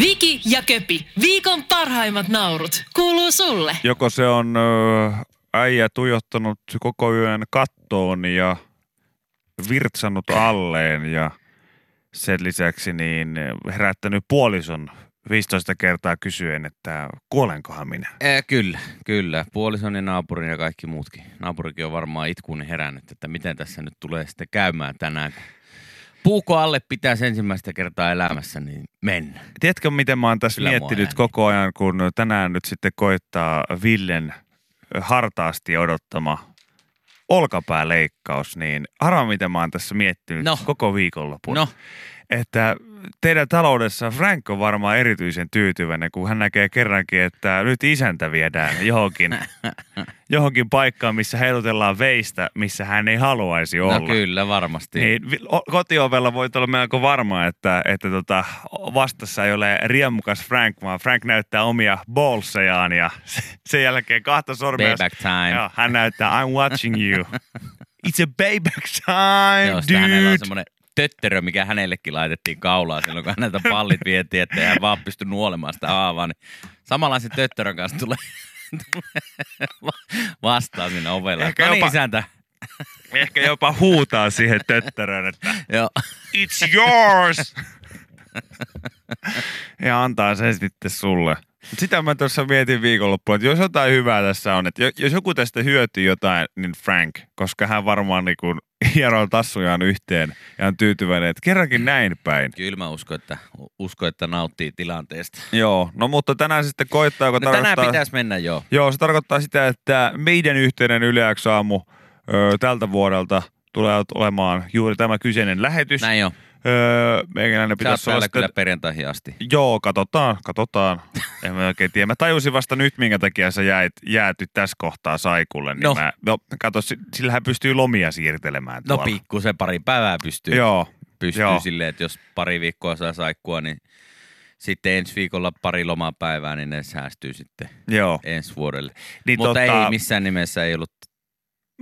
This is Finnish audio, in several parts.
Viki ja Köpi, viikon parhaimmat naurut, kuuluu sulle. Joko se on ö, äijä tuijottanut koko yön kattoon ja virtsannut alleen ja sen lisäksi niin herättänyt puolison 15 kertaa kysyen, että kuolenkohan minä. Ee, kyllä, kyllä. Puolison ja naapurin ja kaikki muutkin. Naapurikin on varmaan itkuun herännyt, että miten tässä nyt tulee sitten käymään tänään. Puuko alle pitäisi ensimmäistä kertaa elämässä, niin mennä. Tiedätkö, miten mä oon tässä Kyllä miettinyt koko ajan, kun tänään nyt sitten koittaa Villen hartaasti odottama olkapääleikkaus, niin arvaa, mitä mä oon tässä miettinyt No. koko viikonlopun. No, Että teidän taloudessa Frank on varmaan erityisen tyytyväinen, kun hän näkee kerrankin, että nyt isäntä viedään johonkin, johonkin paikkaan, missä heilutellaan veistä, missä hän ei haluaisi olla. no kyllä varmasti. Niin, kotiovella voit olla melko varma, että, että tota, vastassa ei ole riemukas Frank, vaan Frank näyttää omia ballsejaan ja se- sen jälkeen kahta sormea. Payback time. Joo, hän näyttää, I'm watching you. It's a payback time, Joo, sitten hänellä on dude. semmoinen tötterö, mikä hänellekin laitettiin kaulaan silloin, kun häneltä pallit vietiin, että hän vaan pysty nuolemaan sitä haavaa. Niin samanlaisen tötterön kanssa tulee, tulee va- vastaan sinne ovelle. Ehkä no niin, jopa- isäntä. Ehkä jopa huutaa siihen töttörön, että Joo. it's yours. ja antaa sen sitten sulle. Sitä mä tuossa mietin viikonloppuun, että jos jotain hyvää tässä on, että jo- jos joku tästä hyötyy jotain, niin Frank, koska hän varmaan niin kuin hieroo tassujaan yhteen ja on tyytyväinen, että kerrankin näin päin. Kyllä mä uskon, että, uskon, että nauttii tilanteesta. Joo, no mutta tänään sitten koittaa, joka No tänään tarkoittaa... pitäisi mennä jo. Joo, se tarkoittaa sitä, että meidän yhteinen yleäksaamu ö, tältä vuodelta tulee olemaan juuri tämä kyseinen lähetys. Näin jo. Öö, meikäläinen pitäisi olla sitten... kyllä perjantaihin asti. Joo, katsotaan, katsotaan. En mä oikein tiedä. Mä tajusin vasta nyt, minkä takia sä jäit, jääty tässä kohtaa saikulle. Niin No. Mä, no, kato, si- sillä hän pystyy lomia siirtelemään No tuolla. pikkusen pari päivää pystyy. Joo, pystyy Joo. silleen, että jos pari viikkoa saa saikkua, niin sitten ensi viikolla pari lomapäivää, niin ne säästyy sitten joo. ensi vuodelle. Niin Mutta tota, ei missään nimessä ei ollut.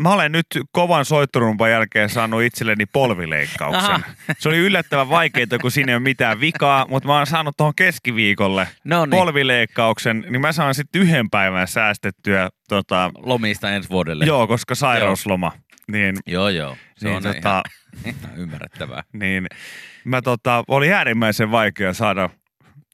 Mä olen nyt kovan soittorumpan jälkeen saanut itselleni polvileikkauksen. Aha. Se oli yllättävän vaikeaa, kun siinä ei ole mitään vikaa, mutta mä oon saanut tuohon keskiviikolle No niin, polvileikkauksen, niin mä saan sitten yhden päivän säästettyä, tota, lomista ensi vuodelle. joo, koska sairausloma. Niin, Joo, joo. Se niin, on tota, ihan, ihan ymmärrettävää. niin mä tota, oli äärimmäisen vaikea saada.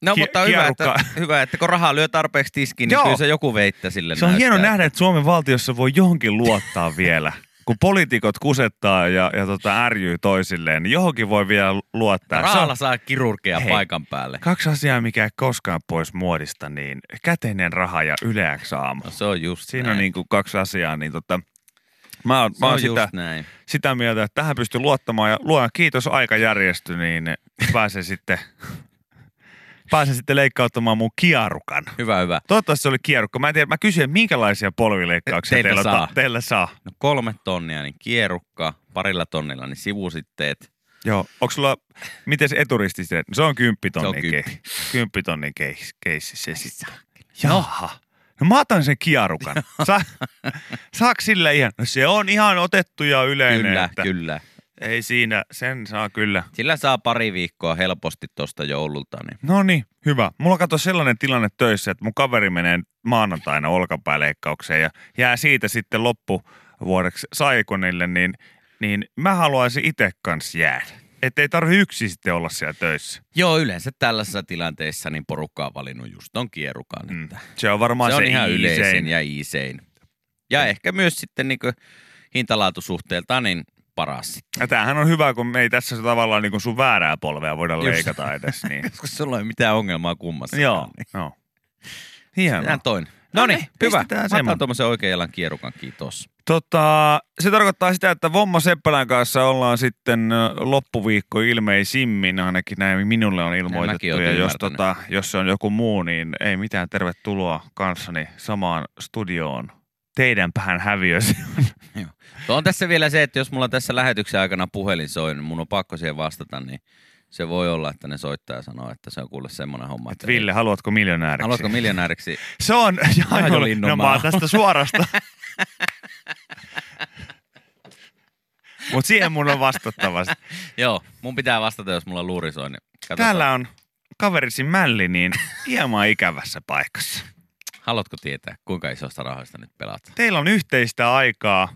No Ki- mutta hyvä että, hyvä, että kun rahaa lyö tarpeeksi tiskiin, niin Joo. kyllä se joku veittä sille Se on näyttää. hieno nähdä, että Suomen valtiossa voi johonkin luottaa vielä. Kun poliitikot kusettaa ja, ja tota, ärjyy toisilleen, niin johonkin voi vielä luottaa. Rahalla on saa kirurgia Hei. paikan päälle. kaksi asiaa, mikä ei koskaan pois muodista, niin käteinen raha ja yleäksaamu. No se on just Siinä näin. on niin kuin kaksi asiaa, niin tota, mä oon, mä on oon sitä, näin. sitä mieltä, että tähän pystyy luottamaan ja luojan kiitos aika järjesty, niin pääsen sitten, pääsen sitten leikkauttamaan mun kiarukan. Hyvä, hyvä. Toivottavasti se oli kierukka. Mä en tiedä, mä kysyin, minkälaisia polvileikkauksia Teiltä teillä, saa. Ta- teillä saa. No kolme tonnia, niin kierukka, parilla tonnilla, niin sivusitteet. Joo, onko sulla, miten se eturisti se, se on kymppitonnin Se on kymppi. keissi. Kymppitonnin keissi, keissi se sitten. Jaha. No mä otan sen kiarukan. Sa, saaks sillä ihan? No se on ihan otettu ja yleinen. Kyllä, että kyllä. Ei siinä, sen saa kyllä. Sillä saa pari viikkoa helposti tuosta joululta. Niin. No niin, hyvä. Mulla kato sellainen tilanne töissä, että mun kaveri menee maanantaina olkapääleikkaukseen ja jää siitä sitten loppuvuodeksi saikonille, niin, niin mä haluaisin itse kanssa jäädä. Että ei tarvi yksi sitten olla siellä töissä. Joo, yleensä tällaisessa tilanteessa niin porukka on valinnut just ton kierukan. Mm. Että Se on varmaan se se, on ihan iisein. yleisin ja iisein. Ja ehkä myös sitten niin hintalaatusuhteeltaan niin paras sitten. Ja tämähän on hyvä, kun me ei tässä tavallaan niin sun väärää polvea voida Just. leikata edes. Niin. Koska sulla ei ole mitään ongelmaa kummassa. joo, joo. Hienoa. Tehdään toinen. No No niin, niin, hyvä. Mä otan tuommoisen oikean jalan kierukan, kiitos. Tota, se tarkoittaa sitä, että Vommo Seppälän kanssa ollaan sitten loppuviikko ilmeisimmin, ainakin näin minulle on ilmoitettu. oon Ja jos, tota, jos se on joku muu, niin ei mitään tervetuloa kanssani samaan studioon. Teidän päähän häviössä. Tuo on tässä vielä se, että jos mulla tässä lähetyksen aikana puhelin soi, niin mun on pakko siihen vastata, niin se voi olla, että ne soittaa ja sanoo, että se on kuule semmoinen homma. Että Ville, haluatko miljonääriksi? Haluatko miljonääriksi? Se on Jaajo Linnunmaa. Linnunmaa tästä suorasta. Mutta siihen mun on vastattava. Joo, mun pitää vastata, jos mulla luuri soi. Niin. Täällä on kaverisi mälli, niin hieman ikävässä paikassa. Haluatko tietää, kuinka isosta rahoista nyt pelataan? Teillä on yhteistä aikaa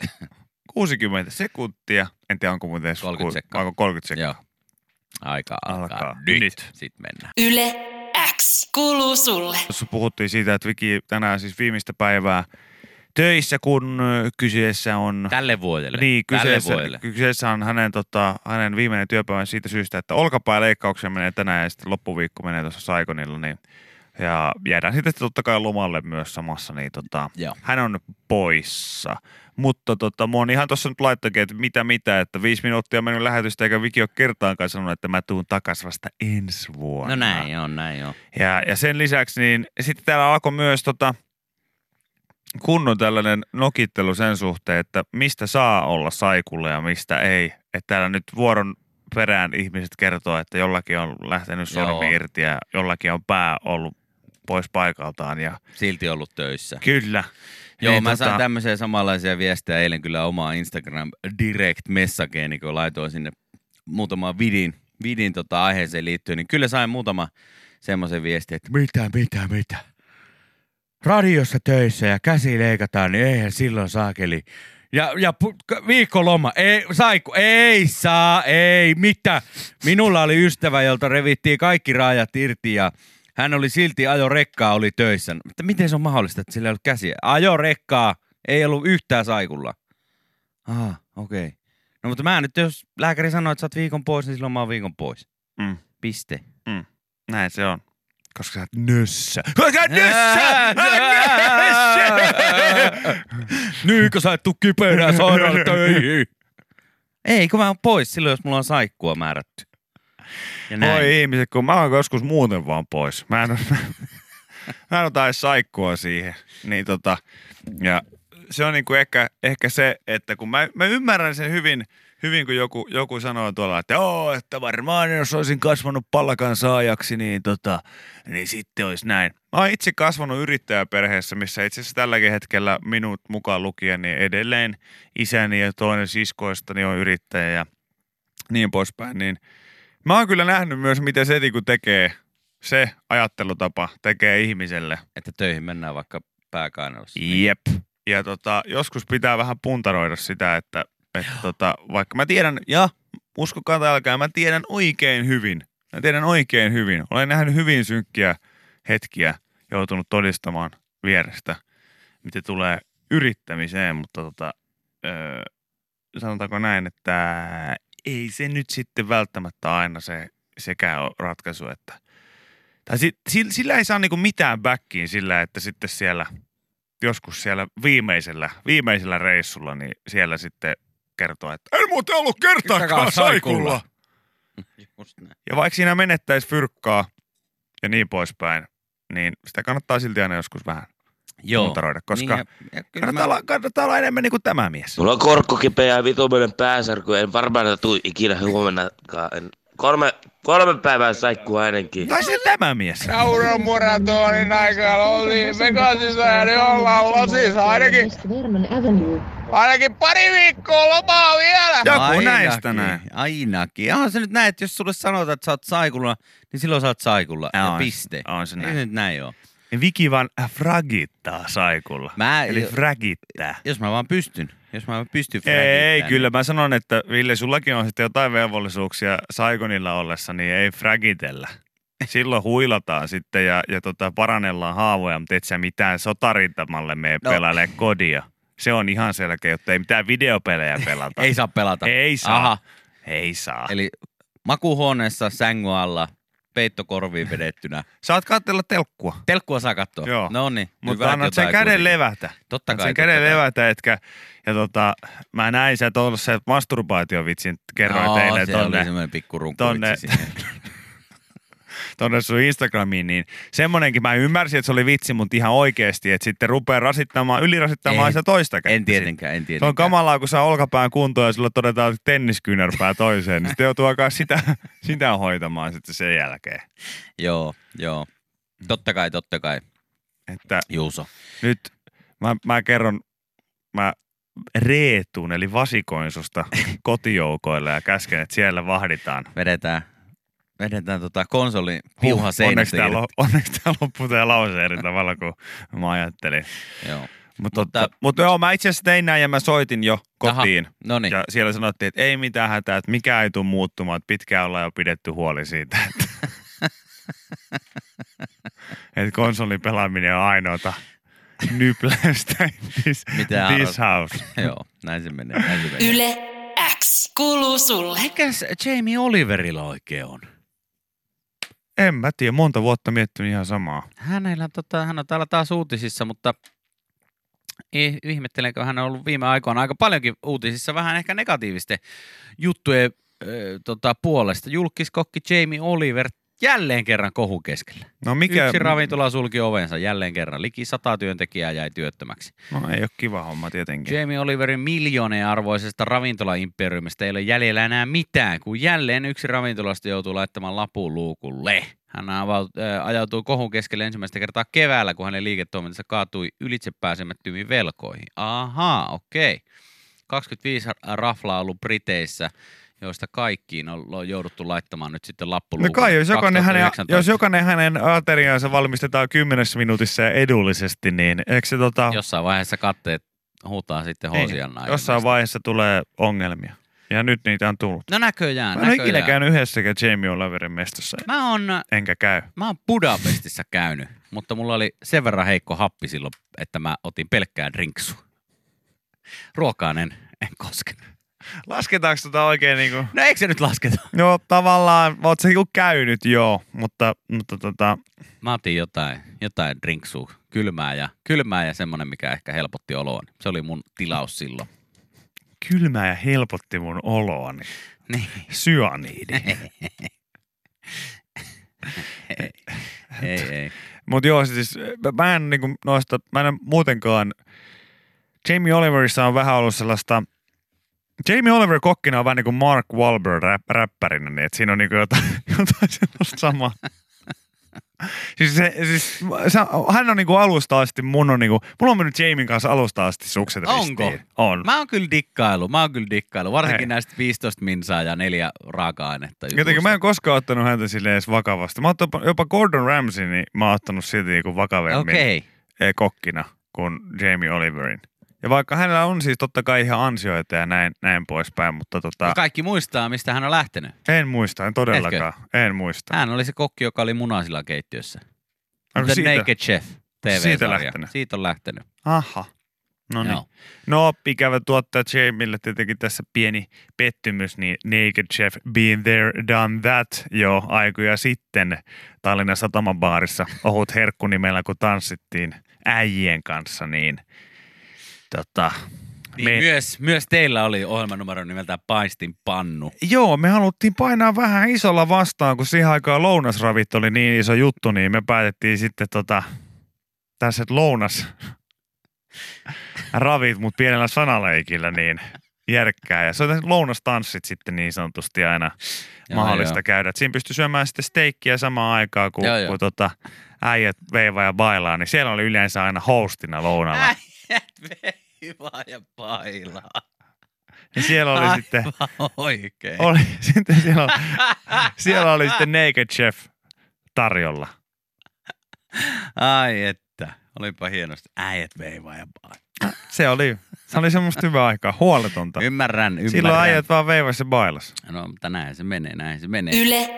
60 sekuntia. En tiedä, onko muuten edes 30 ku- sekkaa. Onko 30 sekkaa? Joo. Aika alkaa, Alkaa nyt. nyt. Sitten mennään. Yle X kuuluu sulle. Tuossa puhuttiin siitä, että Viki tänään siis viimeistä päivää töissä, kun kyseessä on... Tälle vuodelle. Niin, Tälle kyseessä, vuodelle. kyseessä on hänen, tota, hänen viimeinen työpäivä siitä syystä, että olkapääleikkaukseen menee tänään ja sitten loppuviikko menee tuossa Saikonilla. Niin, ja jäädään sitten totta kai lomalle myös samassa, niin tota, Joo. hän on poissa. Mutta tota, mua on ihan tuossa nyt laittakin, että mitä mitä, että viisi minuuttia on mennyt lähetystä eikä Viki ole kertaankaan sanonut, että mä tuun takas vasta ensi vuonna. No näin on, näin on. Ja, ja sen lisäksi niin sitten täällä alkoi myös tota, kunnon tällainen nokittelu sen suhteen, että mistä saa olla saikulla ja mistä ei. Että täällä nyt vuoron perään ihmiset kertoo, että jollakin on lähtenyt sormi Joo. irti ja jollakin on pää ollut pois paikaltaan. Ja Silti ollut töissä. kyllä. Joo, Niin, mä sain tota, tämmöisiä samanlaisia viestejä eilen kyllä omaa Instagram direct messageeni, kun laitoin sinne muutaman vidin, vidin tota aiheeseen liittyen, niin kyllä sain muutama semmoisen viestin, että mitä, mitä, mitä. Radiossa töissä ja käsi leikataan, niin eihän silloin saakeli. Ja, ja viikkoloma, ei, saiku, ei saa, ei, mitä. Minulla oli ystävä, jolta revittiin kaikki raajat irti ja hän oli silti ajo rekkaa, oli töissä. Mutta miten se on mahdollista, että sillä ei ollut käsiä? Ajo rekkaa, ei ollut yhtään saikulla. Ah, okei. Okay. No mutta mä nyt, jos lääkäri sanoo, että sä oot viikon pois, niin silloin mä oon viikon pois. Mm, Piste. näin se on. Koska sä oot nössä. Koska nössä! nössä! Niin, kun sä et tuu kipeänä töihin. Ei, kun mä oon pois silloin, jos mulla on saikkua määrätty. Ja näin. Voi ihmiset, kun mä oon joskus muuten vaan pois. Mä en, mä en ota edes saikkua siihen. Niin tota, ja se on niinku ehkä, ehkä se, että kun mä, mä ymmärrän sen hyvin, hyvin kun joku, joku sanoo tuolla, että joo, että varmaan jos olisin kasvanut pallakan saajaksi, niin, tota, niin sitten olisi näin. Mä oon itse kasvanut yrittäjäperheessä, missä itse asiassa tälläkin hetkellä minut mukaan lukien, niin edelleen isäni ja toinen siskoistani on yrittäjä ja niin poispäin, niin Mä oon kyllä nähnyt myös, miten se niin tekee, se ajattelutapa tekee ihmiselle. Että töihin mennään vaikka pääkainalossa. Jep. Ja tota, joskus pitää vähän puntaroida sitä, että, että tota, vaikka mä tiedän, ja uskokaa tai älkää, mä tiedän oikein hyvin. Mä tiedän oikein hyvin. Olen nähnyt hyvin synkkiä hetkiä, joutunut todistamaan vierestä, mitä tulee yrittämiseen, mutta tota, öö, sanotaanko näin, että ei se nyt sitten välttämättä aina se, sekään ole ratkaisu, että tai si, sillä, ei saa niinku mitään backiin sillä, että sitten siellä joskus siellä viimeisellä, viimeisellä reissulla, niin siellä sitten kertoo, että en muuten ollut kertaakaan saikulla." Ja vaikka siinä menettäisi fyrkkaa ja niin poispäin, niin sitä kannattaa silti aina joskus vähän Joo. puntaroida, koska Niin, ja, ja kannattaa, mä, olla, kannattaa olla enemmän niin kuin tämä mies. Mulla on korkko kipeä ja vitumainen pääsärky. En varmaan tuu ikinä huomennakaan. En, kolme, kolme päivää saikkua ainakin. Tai se tämä mies. Sauron muratonin aikaa oltiin Vegasissa ja nyt ollaan Losissa ainakin, ainakin pari viikkoa lomaa vielä. Joku näistä näin. Ainakin. Onhan se nyt näin, että jos sulle sanotaan, että sä oot saikulla, niin silloin sä oot saikulla. Ja, On se- piste. on se Ei näin. se nyt näin ole. Viki vaan fragittaa saikulla. Mä, Eli jo- fragittää. jos mä vaan pystyn. Jos mä vaan pystyn Ei, ei, fragittämään, kyllä mä sanon, että Ville, sullakin on sitten jotain velvollisuuksia Saigonilla ollessa, niin ei fragitellä. Silloin huilataan sitten ja, ja tota, parannellaan haavoja, mutta et sä mitään sotarintamalle mene No. no. pelailee kodia. Se on ihan selkeä, jotta ei mitään videopelejä pelata. Ei saa pelata. Ei saa. Aha. Ei saa. Eli makuuhuoneessa sängyn alla, peitto korviin vedettynä. Saat katsella telkkua, Telkkua saa katsoa. Joo. No niin. mutta annat sen käden kuitenkin. levätä. Totta Annat kai. sen käden totta kai. levätä, etkä, ja tota, mä näin sä tuolla se masturbaatiovitsin, kerroin no, teille tonne. oli semmoinen pikku tonne- tonne sun Instagramiin, niin semmonenkin mä ymmärsin, että se oli vitsi, mutta ihan oikeasti, että sitten rupeaa rasittamaan, ylirasittamaan sitä toista kättä. En tietenkään, en Se tietenkään. on kamalaa, kun saa olkapään kuntoon ja sulla todetaan että tenniskyynärpää toiseen, niin sitten joutuu alkaa sitä, sitä hoitamaan sitten sen jälkeen. Joo, joo. Totta kai, totta kai. Että Juuso. nyt mä, mä kerron, mä reetun, eli vasikoin susta kotijoukoille ja käsken, että siellä vahditaan. Vedetään vedetään tota konsolin piuha onneksi, tää, seinästä. lo- onneksi tää loppui tää lause eri tavalla kuin mä ajattelin. Joo. Mutta, Mutta- mutta, joo, mä itse asiassa tein näin ja mä soitin jo kotiin. Niin. Ja siellä sanottiin, että ei mitään hätää, että mikä ei tule muuttumaan, että pitkään ollaan jo pidetty huoli siitä, että, että konsolin pelaaminen on ainoata nypläystä this, Mitä this house. Joo, näin se menee. Näin se menee. Yle X kuuluu sulle. Mikäs Jamie Oliverilla oikein on? En mä tiedä, monta vuotta miettinyt ihan samaa. Hänellä, tota, hän on täällä taas uutisissa, mutta ihmettelenkö hän on ollut viime aikoina aika paljonkin uutisissa, vähän ehkä negatiivisten juttujen äh, tota, puolesta. Julkiskokki Jamie Oliver jälleen kerran kohu keskellä. No mikä? Yksi ravintola sulki ovensa jälleen kerran. Liki sata työntekijää jäi työttömäksi. No ei ole kiva homma tietenkin. Jamie Oliverin miljoonien arvoisesta ravintolaimperiumista ei ole jäljellä enää mitään, kun jälleen yksi ravintolasta joutuu laittamaan lapun luukulle. Hän avaut, äh, ajautui kohun keskelle ensimmäistä kertaa keväällä, kun hänen liiketoimintansa kaatui ylitsepääsemättömiin velkoihin. Ahaa, okei. 25 raflaa ollut Briteissä, joista kaikkiin on, on jouduttu laittamaan nyt sitten lappu No luukulle. kai, jos jokainen, hänen, 2019. jos jokainen hänen ateriansa valmistetaan kymmenessä minuutissa ja edullisesti, niin eikö se tota, Jossain vaiheessa katteet huutaa sitten niin, Hosianna. jossain vaiheessa tulee ongelmia. Ja nyt niitä on tullut. No näköjään, Mä en ole ikinä näköjään. käynyt yhdessäkään Jamie Oliverin mestassa, Mä oon, enkä käy. mä oon Budapestissa käynyt, mutta mulla oli sen verran heikko happi silloin, että mä otin pelkkää drinksua. Ruokaan en, en koskenut. Lasketaanko tota oikein niinku... No eikö se nyt lasketa? Joo, tavallaan, oot sä niinku käynyt, joo, mutta, mutta tota, Mä otin jotain, jotain drinksua, kylmää ja, kylmää ja semmonen, mikä ehkä helpotti oloon. Se oli mun tilaus silloin. kylmää ja helpotti mun oloani. Niin. Syaniidi. ei, ei. Mutta joo, siis mä en niinku noista, mä en muutenkaan, Jamie Oliverissa on vähän ollut sellaista, Jamie Oliver kokkina on vähän niin kuin Mark Wahlberg rap, räppärinä, niin että siinä on niinku jotain, jotain sellaista samaa. Siis, se, siis se, hän on niinku alusta asti, mun on niinku, mulla on mennyt Jamien kanssa alusta asti sukset Onko? ristiin. On. Mä oon kyllä dikkailu, mä oon kyllä dikkailu. Varsinkin Hei. näistä 15 minsaa ja neljä raaka-ainetta. Jotenkin mä en koskaan ottanut häntä silleen edes vakavasti. Mä oon ottanut, jopa Gordon Ramsay, niin mä oon ottanut silti niinku vakavemmin Okei. eh, kokkina kuin Jamie Oliverin. Ja vaikka hänellä on siis totta kai ihan ansioita ja näin, näin poispäin, mutta tota, Ja Kaikki muistaa, mistä hän on lähtenyt. en muista, en todellakaan. En muista. Hän oli se kokki, joka oli munasilla keittiössä. Onko The siitä? Naked Chef TV-sarja. siitä lähtenyt? Siitä on lähtenyt. Aha. No niin. No, ikävä tuottaja Jamille tietenkin tässä pieni pettymys, niin Naked Chef been there, done that jo aikoja sitten Tallinnan satamabaarissa ohut herkku nimellä, kun tanssittiin äijien kanssa, niin tota, Niin me, myös, myös teillä oli ohjelmanumero nimeltään Paistin pannu. Joo, me haluttiin painaa vähän isolla vastaan, kun siihen aikaan lounasravit oli niin iso juttu, niin me päätettiin sitten tota, tässä lounas ravit, mutta pienellä sanaleikillä niin järkkää. Ja se on lounastanssit sitten niin sanotusti aina Joo, mahdollista joo. käydä. Et siinä pystyy syömään sitten steikkiä samaan aikaan, kun, Joo, joo. kun tota, äijät veivaa ja bailaa, niin siellä oli yleensä aina hostina lounalla. Äijät veivaa ja pailaa. Ja siellä oli Aivan sitten, Oikein. oli, sitten siellä, oli, siellä oli sitten Naked Chef tarjolla. Ai että. Olipa hienosti. Äijät veivaa ja pailaa. Se oli, se oli semmoista hyvää aikaa, huoletonta. Ymmärrän, ymmärrän. Silloin äijät vaan veivasi ja bailas. No, mutta näin se menee, näin se menee. Yle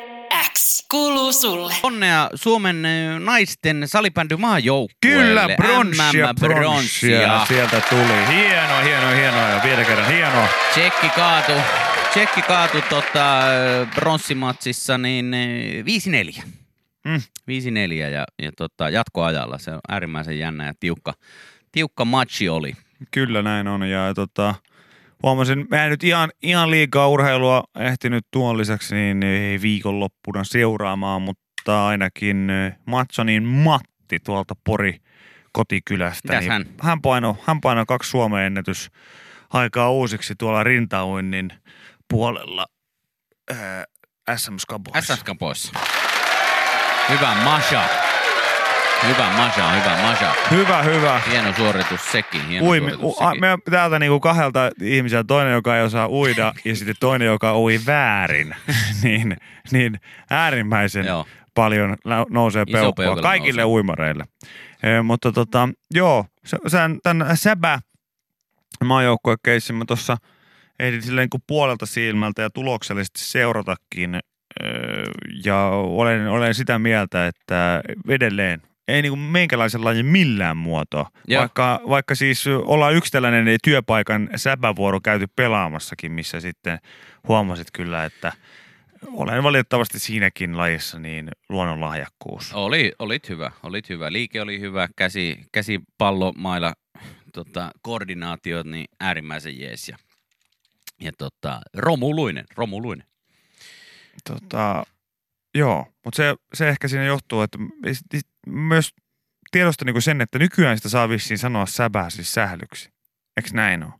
X kuuluu sulle. Onnea Suomen ö, naisten salibändy maajoukkueelle. Kyllä, bronssia, bronssia. Sieltä tuli. Hienoa, hienoa, hienoa ja vielä kerran hienoa. Tsekki kaatu, Tsekki kaatu tota, ö, bronssimatsissa niin ö, 5-4. Mm. 5-4 ja, ja tota, jatkoajalla. Se on äärimmäisen jännä ja tiukka, tiukka matchi oli. Kyllä näin on. Ja tota, huomasin, mä en nyt ihan, ihan liikaa urheilua ehtinyt tuon lisäksi niin ei viikonloppuna seuraamaan, mutta ainakin eh, Matsonin Matti tuolta Pori kotikylästä. Mitäs niin hän? Hän painoi, hän painoi kaksi Suomen ennätys aikaa uusiksi tuolla rintauinnin puolella ää, SM Skaboissa. SS poissa. Hyvä Masha. Hyvä Maja, hyvä Maja. Hyvä, hyvä. Hieno suoritus sekin, hieno Ui, suoritus sekin. me täältä niinku kahdelta ihmiseltä, toinen joka ei osaa uida ja sitten toinen joka ui väärin, niin, niin äärimmäisen Joo. paljon nousee Iso peukkua kaikille nousee. uimareille. E, mutta tota, joo, se, sen, tämän Säbä maajoukkuekeissin mä tuossa ehdin silleen niin kuin puolelta silmältä ja tuloksellisesti seuratakin ö, ja olen, olen sitä mieltä, että edelleen ei niin kuin lajin millään muotoa. Joo. Vaikka, vaikka siis ollaan yksi tällainen työpaikan säbävuoro käyty pelaamassakin, missä sitten huomasit kyllä, että olen valitettavasti siinäkin lajissa niin luonnonlahjakkuus. Oli, olit hyvä, olit hyvä. Liike oli hyvä, käsi, käsipallo, mailla, tota, koordinaatiot, niin äärimmäisen jees. Ja, ja tota, romuluinen, romuluinen. Tota, joo, mutta se, se ehkä siinä johtuu, että s- myös tiedosta niinku sen, että nykyään sitä saa vissiin sanoa säbää siis sählyksi. Eikö näin ole?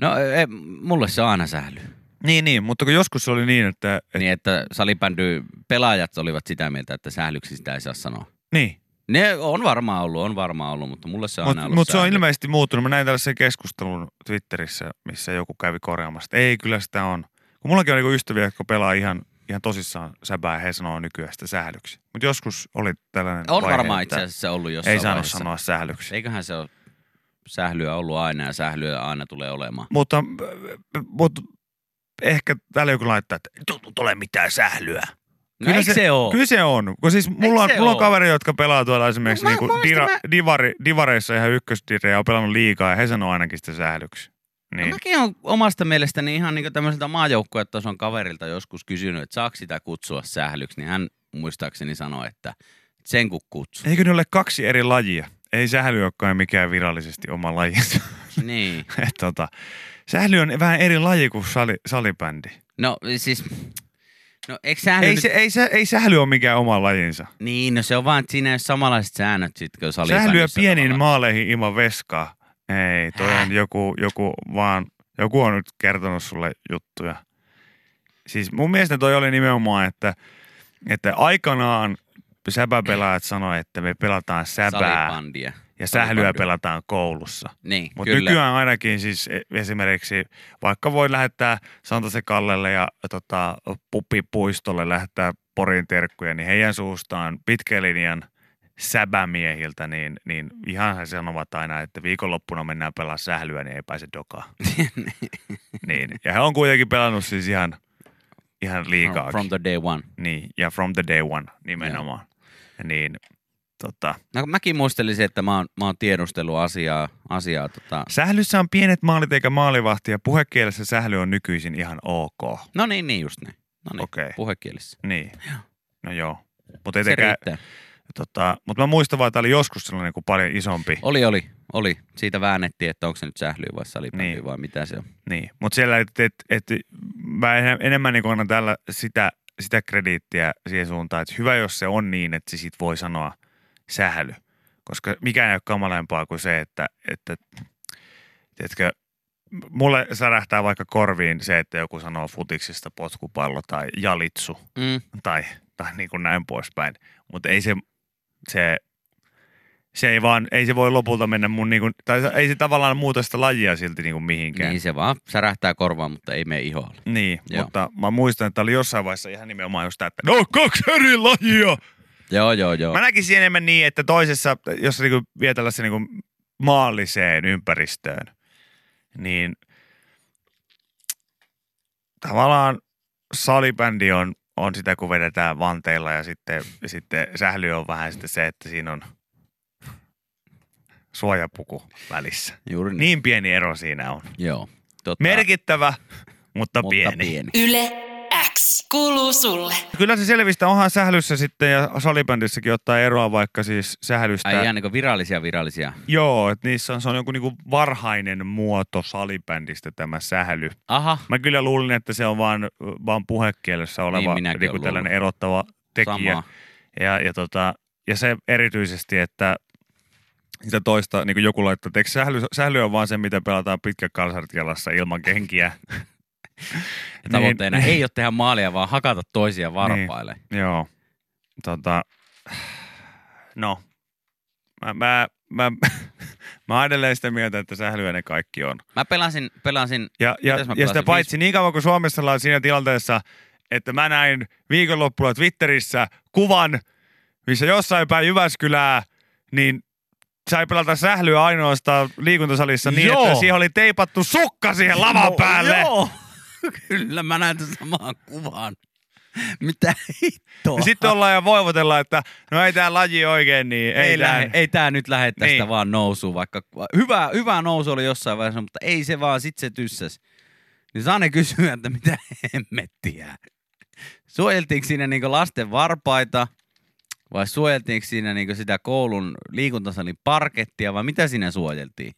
No e, mulle se on aina sähly. Niin, niin, mutta kun joskus se oli niin, että... Et, Niin, että salibändy pelaajat olivat sitä mieltä, että sählyksi sitä ei saa sanoa. niin. Ne on varmaan ollut, on varmaan ollut, mutta mulle se on aina Mutta ollut mut se on ilmeisesti muuttunut. Mä näin tällaisen keskustelun Twitterissä, missä joku kävi korjaamassa. että Ei, kyllä sitä on. Kun mullakin on niinku ystäviä, jotka pelaa ihan, ihan tosissaan säbää, he sanoo nykyään sitä sählyksi. Mutta joskus oli tällainen On vaihe, varmaan itse asiassa ollut jossain Ei saanut vaiheessa. sanoa sählyksi. Eiköhän se ole sählyä ollut aina ja sählyä aina tulee olemaan. Mutta, mutta ehkä täällä joku laittaa, että ei ole mitään sählyä. No eikö se, se ole? Kyllä se on. Kun siis mulla on, mulla on kaveri, jotka pelaa tuolla esimerkiksi No mä- niinku mä- dira, mä- divari, divareissa ihan ykkösdirejä ja on pelannut liikaa ja he sanoo ainakin sitä sählyksi. No Niin. mäkin on omasta mielestäni ihan niin tämmöiseltä maajoukkuetason kaverilta joskus kysynyt, että saako sitä kutsua sählyksi, niin hän muistaakseni sanoi, että sen kun kutsuu. Eikö ne ole kaksi eri lajia? Ei sähly olekaan mikään virallisesti oma lajinsa. niin. Et tota, sähly on vähän eri laji kuin sali, salibändi. No siis, no eikö sähly Ei, nyt... se, ei, sä, ei sähly ole mikään oma lajinsa. Niin, no se on vaan, että siinä ei ole samanlaiset säännöt sit, kun Sählyä salibändissä pieniin tavallaan. maaleihin ilman veskaa. Ei, toi on joku, joku vaan, joku on nyt kertonut sulle juttuja. Siis mun mielestä toi oli nimenomaan, että, että aikanaan säbäpelaajat sanoi, että me pelataan säbää Salibändiä. ja sählyä Salibandia. pelataan koulussa. Niin, Mutta nykyään ainakin siis e- esimerkiksi, vaikka voi lähettää Santase Kallelle ja tota, Puppi Puistolle lähettää Porin terkkuja, niin heidän suustaan pitkän linjan säbämiehiltä, niin, niin ihan he sanovat aina, että viikonloppuna mennään pelaa sählyä, niin ei pääse dokaan. niin. Ja he on kuitenkin pelannut siis ihan, ihan liikaa. From the day one. Niin, ja from the day one nimenomaan. Niin, tota, No, mäkin muistelisin, että mä oon, mä oon tiedustellut asiaa, asiaa tota... Sählyssä on pienet maalit eikä maalivahti ja puhekielessä sähly on nykyisin ihan ok. No niin, niin just niin. No niin, Okei. puhekielissä. Niin. No joo. Mutta etenkään. Tota, mutta mä muistan vaan, että oli joskus sellainen kuin paljon isompi. Oli, oli, oli. Siitä väännettiin, että onko se nyt sählyä vai salibändy Niin. vai mitä se on. Niin. Mutta siellä, että et, et, mä en- enemmän niin annan tällä sitä, sitä krediittiä siihen suuntaan, että hyvä jos se on niin, että se sit voi sanoa sähly. Koska mikään ei ole kamalempaa kuin se, että, että tiedätkö, mulle särähtää vaikka korviin se, että joku sanoo futiksista potkupallo tai jalitsu. Mm. tai, tai niin kuin näin poispäin. Mutta ei se, se, se ei vaan, ei se voi lopulta mennä mun niin kuin, tai ei se tavallaan muuta sitä lajia silti niin kuin mihinkään. Niin se vaan särähtää korvaan, mutta ei mene ihoalle. Niin, Joo. mutta mä muistan, että oli jossain vaiheessa ihan nimenomaan just tämä, että no kaksi eri lajia. Joo, joo, joo. Mä näkisin enemmän niin, että toisessa, jos niin kuin vie tällaisen niin kuin maalliseen ympäristöön, niin tavallaan salibändi on, on sitä, kun vedetään vanteilla ja sitten, sitten sähly on vähän sitten se, että siinä on suojapuku välissä. Juuri niin. Niin pieni ero siinä on. Joo. Totta, Merkittävä, mutta, mutta pieni. pieni. Yle kuuluu sulle. Kyllä se selvistä onhan sählyssä sitten ja salibändissäkin ottaa eroa vaikka siis sählystä. Ai ihan niin virallisia virallisia. Joo, että niissä on, se on joku niinku varhainen muoto salibändistä tämä sähly. Aha, Mä kyllä luulin, että se on vaan, vaan puhekielessä oleva Niin olen tällainen erottava tekijä. sama. Ja, ja, tota, ja se erityisesti, että sitä toista, niin kuin joku laittaa, että sähly, sähly on vaan se, mitä pelataan pitkä kalsartialassa ilman kenkiä. Ja tavoitteena Niin. ei ole tehdä maalia, vaan hakata toisia varpaille. Joo. Tota, no, Mä, mä, mä, mä oon edelleen sitä mieltä, että sählyä ne kaikki on. Mä pelasin, pelasin Ja, ja, mä ja sitä pelasin? paitsi niin kauan kuin Suomessa ollaan siinä tilanteessa, että mä näin viikonloppuna Twitterissä kuvan, missä jossain päin Jyväskylää, niin sai pelata sählyä ainoastaan liikuntasalissa niin, Joo. että siihen oli teipattu sukka siihen lavan päälle. Joo, kyllä mä näen tämän saman kuvan. Mitä hittoa? Ja sitten ollaan ja voivotellaan, että no ei tää laji oikein niin. Ei, ei, tää- lähe, ei tää nyt lähde tästä Niin. vaan nousuun, vaikka hyvä, hyvä nousu oli jossain vaiheessa, mutta ei se vaan, sit se tyssäs. Niin saa ne kysyä, että mitä hemmettiä. Suojeltiinko siinä niinku lasten varpaita vai suojeltiinko siinä niinku sitä koulun liikuntasalin parkettia vai mitä siinä suojeltiin?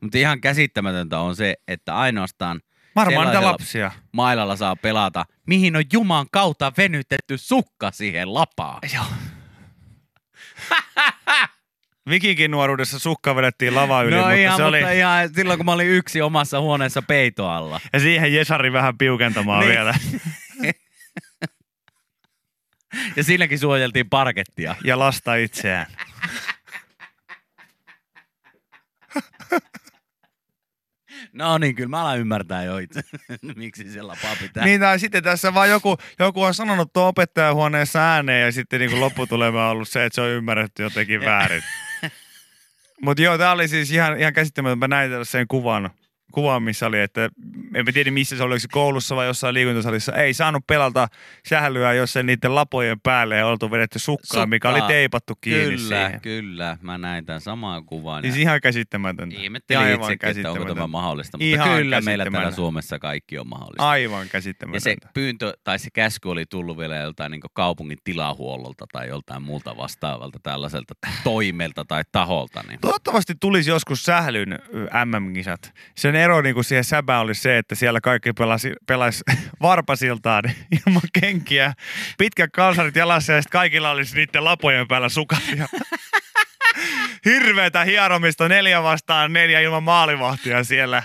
Mutta ihan käsittämätöntä on se, että ainoastaan Varmaan niitä lapsia. mailalla saa pelata, mihin on Juman kautta venytetty sukka siihen lapaan. Joo. Vikinkin nuoruudessa sukka vedettiin lava yli, no mutta ihan, se oli... mutta ihan silloin, kun mä olin yksi omassa huoneessa peitoalla. Ja siihen Jesari vähän piukentamaan Niin. vielä. Ja siinäkin suojeltiin parkettia. Ja lasta itseään. No niin, kyllä mä alan ymmärtää jo itse, miksi se lapaa pitää. Niin, tai sitten tässä vaan joku, joku on sanonut tuon opettajahuoneessa ääneen ja sitten niin kuin lopputulema on ollut se, että se on ymmärretty jotenkin väärin. Mutta joo, tämä oli siis ihan, ihan käsittämätöntä. Mä näin sen kuvan, kuvan, missä oli, että en tiedä missä se oli, oliko se koulussa vai jossain liikuntasalissa. Ei saanut pelata sählyä, jos sen niiden lapojen päälle ei oltu vedetty sukkaa, mikä oli Sukkaa. teipattu kiinni Kyllä, siihen. kyllä. Mä näin tämän saman kuvan. Niin ja ihan käsittämätöntä. Ihmettelin Aivan itsekin, että onko tämä käsittämätöntä. mahdollista. Mutta Ihan kyllä meillä täällä käsittämätöntä. Suomessa kaikki on mahdollista. Aivan Ja se käsittämätöntä. pyyntö tai se käsky oli tullut vielä joltain niin kaupungin tilahuollolta tai joltain muulta vastaavalta tällaiselta toimelta tai taholta. Niin. Toivottavasti tulisi joskus sählyn MM-kisat. Sen ero niin kuin siihen säbään oli se, että siellä kaikki pelasi, pelasi varpasiltaan ilman kenkiä. Pitkät kalsarit jalassa ja sitten kaikilla olisi niiden lapojen päällä sukat. Ja hirveätä hieromista neljä vastaan neljä ilman maalivahtia siellä.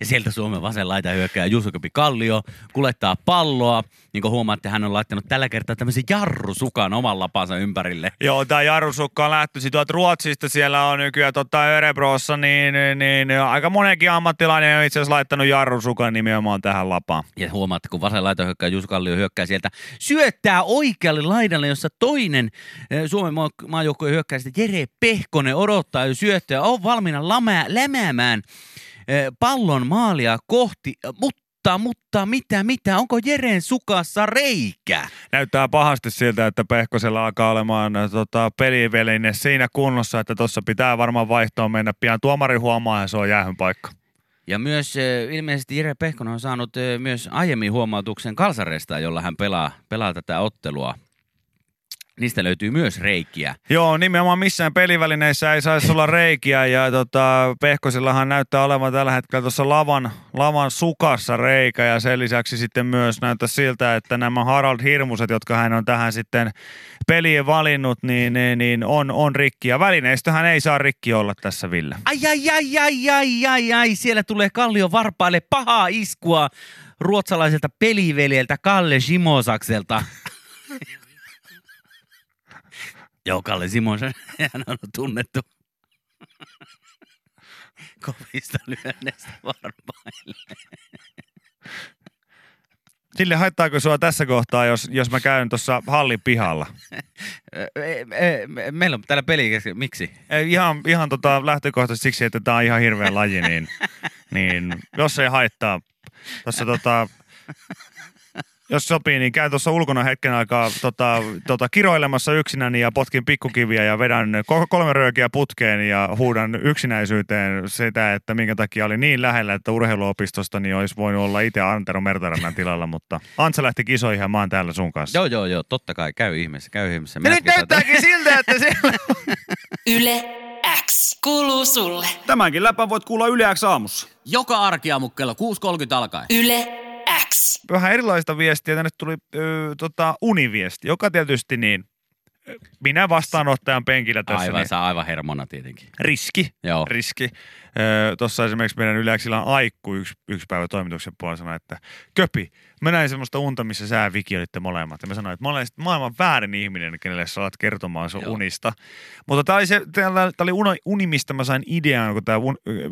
Ja sieltä Suomen vasen laita hyökkää Jusukopi Kallio, kulettaa palloa. Niin kuin huomaatte, hän on laittanut tällä kertaa tämmöisen jarrusukan oman lapansa ympärille. Joo, tämä Jarusukka on lähtöisin tuolta Ruotsista. Siellä on nykyään tota Örebrossa, niin, niin, aika monenkin ammattilainen on itse asiassa laittanut Jarrusukan nimenomaan tähän lapaan. Ja huomaatte, kun vasen laita hyökkää, Jusu Kallio hyökkää sieltä, syöttää oikealle laidalle, jossa toinen eh, Suomen maa- maajoukkojen hyökkää sitä Jere Pehkonen odottaa jo syöttöä, on valmiina lämää, lämäämään eh, pallon maalia kohti, mutta mutta mitä, mitä, onko Jeren sukassa reikä? näyttää pahasti siltä, että Pehkosella alkaa olemaan äh, tota, peliveline siinä kunnossa, että tuossa pitää varmaan vaihtoon mennä pian. Tuomari huomaa ja se on jäähyn paikka. Ja myös eh, ilmeisesti Jere Pehkonen on saanut eh, myös aiemmin huomautuksen kalsareista, jolla hän pelaa, pelaa tätä ottelua. Niistä löytyy myös reikiä. Joo, nimenomaan missään pelivälineissä ei saisi olla reikiä ja tota, Pehkosillahan näyttää olevan tällä hetkellä tuossa lavan, lavan sukassa reikä ja sen lisäksi sitten myös näyttää siltä, että nämä Harald Hirmuset, jotka hän on tähän sitten peliin valinnut, niin, niin, niin on, on rikki ja välineistöhän ei saa rikki olla tässä Ville. Ai, ai, ai, ai, ai, ai, ai, siellä tulee Kallio varpaille pahaa iskua ruotsalaiselta peliveljeltä Kalle Simosakselta. Joo, Kalle Simosen, hän on tunnettu kovista lyönneistä varpaille. Sille haittaako sua tässä kohtaa, jos, jos mä käyn tuossa hallin pihalla? Meillä on täällä peli kesken. Miksi? Ei, ihan, ihan tota lähtökohtaisesti siksi, että tämä on ihan hirveä laji, niin, niin jos ei haittaa, tuossa tota, jos sopii, niin käyn tuossa ulkona hetken aikaa tota, tota, kiroilemassa yksinäni ja potkin pikkukiviä ja vedän ko- kolme röökiä putkeen ja huudan yksinäisyyteen sitä, että minkä takia oli niin lähellä, että urheiluopistosta niin olisi voinut olla itse Antero Mertarannan tilalla, mutta Antsa lähti kisoihin ja mä oon täällä sun kanssa. Joo, joo, joo, totta kai. Käy ihmeessä, käy ihmeessä. Ja nyt näyttääkin siltä, että siellä... Yle X kuuluu sulle. Tämänkin läpän voit kuulla Yle X aamussa. Joka arkiaamu kello 6.30 alkaen. Yle X. vähän erilaista viestiä. Tänne tuli ö, tota, univiesti, joka tietysti niin minä vastaanottajan penkillä tässä. Aivan, niin, sä aivan hermona tietenkin. riski. Joo. riski. Tuossa esimerkiksi meidän yleäksillä on Aikku yksi, yksi päivä toimituksen puolella sanoi, että Köpi, mä näin semmoista unta, missä sä Viki olitte molemmat. Ja mä sanoin, että mä olen maailman väärin ihminen, kenelle sä alat kertomaan sun Joo. unista. Mutta tää oli, se, tää, tää oli uni, uni, mistä mä sain idean, kun tämä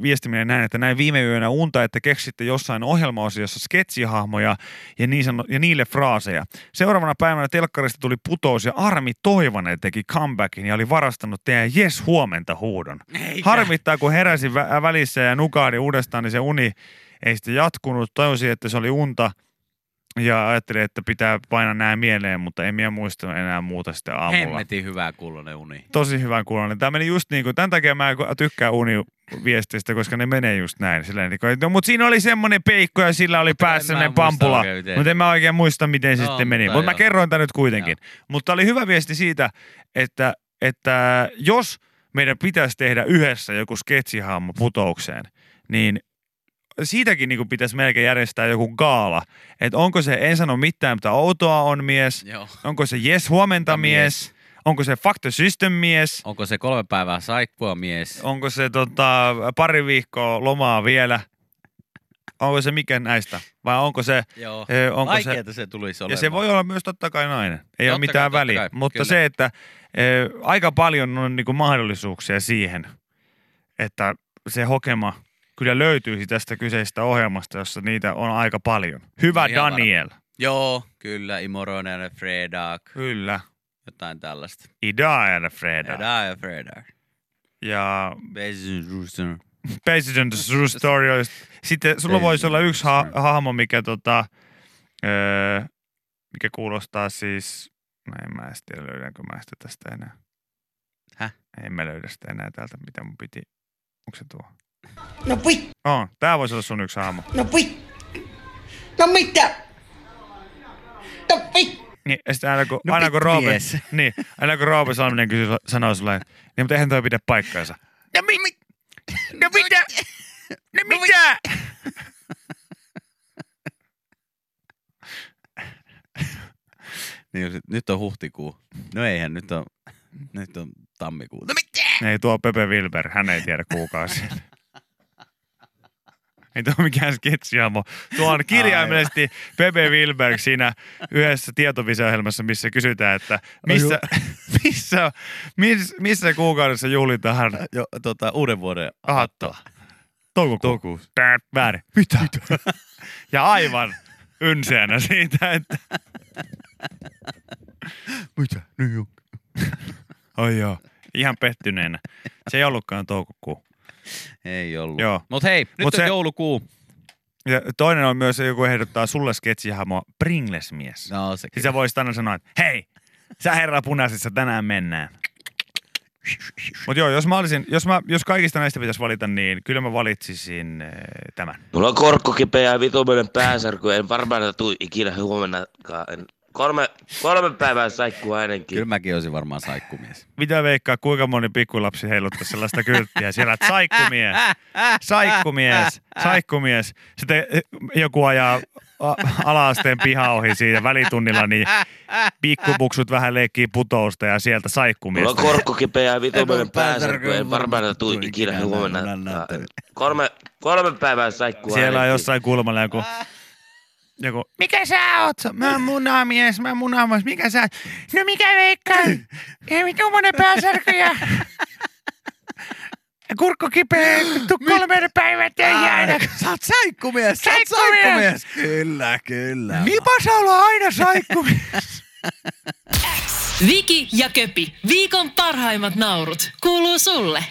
viestiminen näin, että näin viime yönä unta, että keksitte jossain ohjelmaosiossa sketsihahmoja ja, niin sano, ja niille fraaseja. Seuraavana päivänä telkkarista tuli putous ja Armi Toivonen teki comebackin ja oli varastanut teidän Jes huomenta huudon. Harmittaa, kun heräsin vä- välissä ja nukahdin uudestaan, niin se uni ei sitten jatkunut. Toivoisin, että se oli unta ja ajattelin, että pitää painaa nämä mieleen, mutta en minä muista enää muuta sitten aamulla. Hemmetin hyvää kuulonen uni. Tosi hyvän kuulonen. Tämä meni just niin kuin, tämän takia mä tykkään univiesteistä, koska ne menee just näin. Silleen, niin kuin, no, mutta siinä oli semmoinen peikko ja sillä oli Mutta päässä ne pampula. Mutta en mä oikein muista, miten se No, sitten meni. mutta Mutta mä joo. kerroin tämän nyt kuitenkin. Mutta oli hyvä viesti siitä, että, että jos meidän pitäisi tehdä yhdessä joku sketsihahmo putoukseen, niin siitäkin niin pitäisi melkein järjestää joku gaala. Että onko se, en sano mitään, mutta outoa on mies, Joo. onko se yes huomenta mies, onko se the system mies, Onko se kolme päivää saikkua mies? onko se tota, pari viikkoa lomaa vielä, onko se mikä näistä, vai onko se, Joo. ö, onko se, se tulisi ja olemaan. se voi olla myös totta kai nainen, ei Totta ole mitään kai, väliä, kai, mutta kyllä. se, että aika paljon on niinku mahdollisuuksia siihen, että se hokema kyllä löytyisi tästä kyseisestä ohjelmasta, jossa niitä on aika paljon. Hyvä No Daniel. Joo, kyllä. Imoronen ja Fredag. Kyllä. Jotain tällaista. Ida ja Freda. Fredag ja Fredag. Ja the true story. Sitten sulla voisi olla yksi ha- hahmo, mikä, tota, öö, mikä kuulostaa siis... No en mä edes tiedä, löydänkö mä sitä tästä enää. Häh? En mä löydä sitä enää täältä, mitä mun piti. Onko se tuo? No pui, On, tää voisi olla sun yksi hahmo. no pui. No mitä? No pui. Niin, ja sitten aina kun, No aina kun Roope, niin, aina kun Roope Salminen kysyy, sanoo sulle, niin mutta eihän toi pidä paikkaansa. No, mi, no mitä? No mitä? Niin, nyt on huhtikuu. No eihän, nyt on, nyt on tammikuu. No mitä? Ei tuo Pepe Wilber, hän ei tiedä kuukausia. Ei tuo mikään sketsihahmo. Tuo on kirjaimellisesti Pepe Wilberg siinä yhdessä tietovisiohjelmassa, missä kysytään, että missä, missä, missä, missä kuukaudessa juhlitaan Jo, tota, uuden vuoden. Toukokuu. Toukokuussa. Väärin. Mitä? ja aivan ynseänä siitä, että Mitä? New York. oi joo, ihan pettyneenä. Se ei ollutkaan toukokuu. Ei ollut. Joo. Mut hei, nyt Mut on se- joulukuu. Ja toinen on myös, joku ehdottaa sulle sketsihahmoa Pringles-mies. No se Siis sä voisit aina sanoa, että hei, sä herra punaisessa tänään mennään. Mutta joo, jos, mä olisin, jos, mä, jos kaikista näistä pitäisi valita, niin kyllä mä valitsisin äh, tämän. Mulla on korkko kipeä ja vitumainen pääsärky. En varmaan tuu ikinä huomennakaan. En, kolme, kolme päivää saikkuu ainakin. Kyllä mäkin olisin varmaan saikkumies. Mitä veikkaa, kuinka moni pikkulapsi heiluttaa sellaista kylttiä siellä, että saikkumies, saikkumies, saikkumies. Sitten joku ajaa ala-asteen piha ohi siitä välitunnilla, niin pikkupuksut vähän leikkii putousta ja sieltä Mulla saikkumies. on korkko kipeä ja vitumainen pääsärky, pääsärky. En varmaan tuu ikinä. En, kolme, kolme päivää saikkuu Siellä on jossain kulmalla joku, joku, mikä sä oot? Mä oon munamies, mä oon munamies, mikä sä oot? No mikä veikkaa? Ei vittu monen pääsärky ja kurkku kipeä, tuu kolme päivää ei jäädä. Sä oot saikkumies! Sä oot Saikkumies! saikkumies! Kyllä, kyllä. Mipa sä olla aina saikkumies? Viki ja Köpi, viikon parhaimmat naurut, kuuluu sulle.